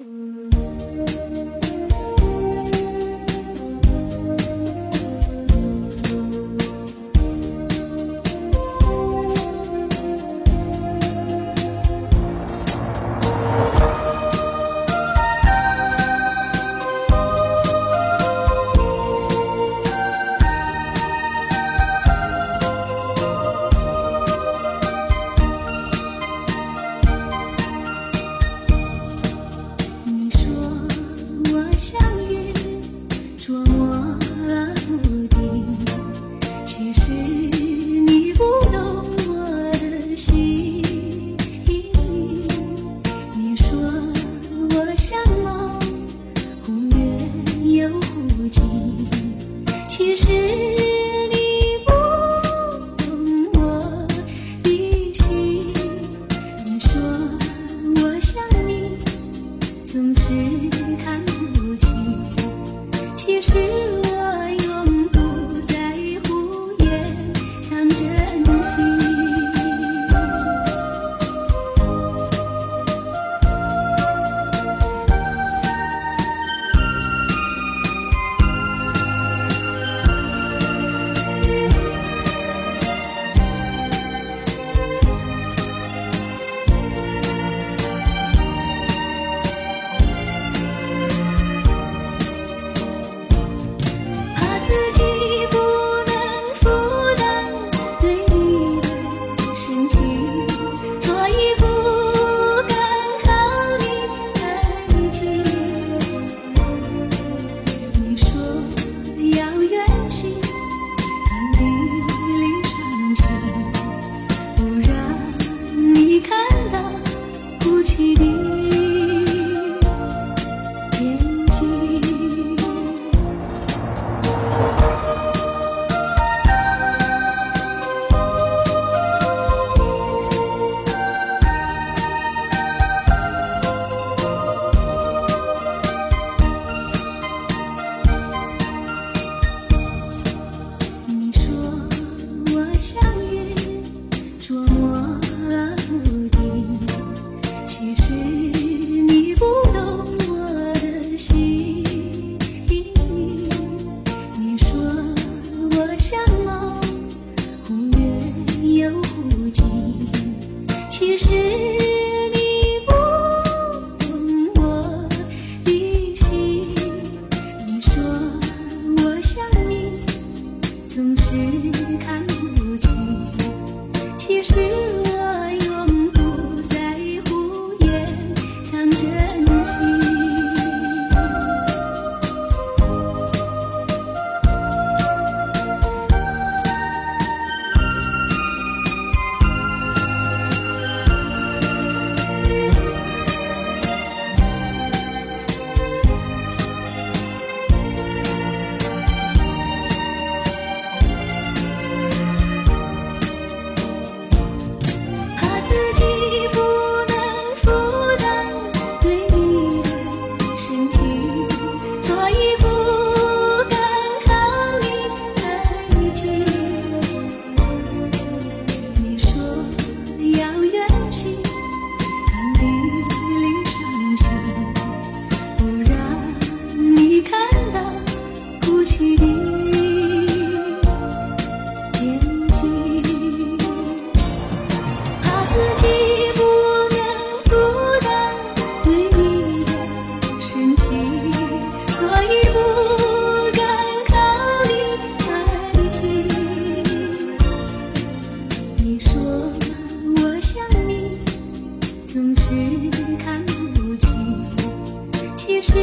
Mm. 总是看不清，其实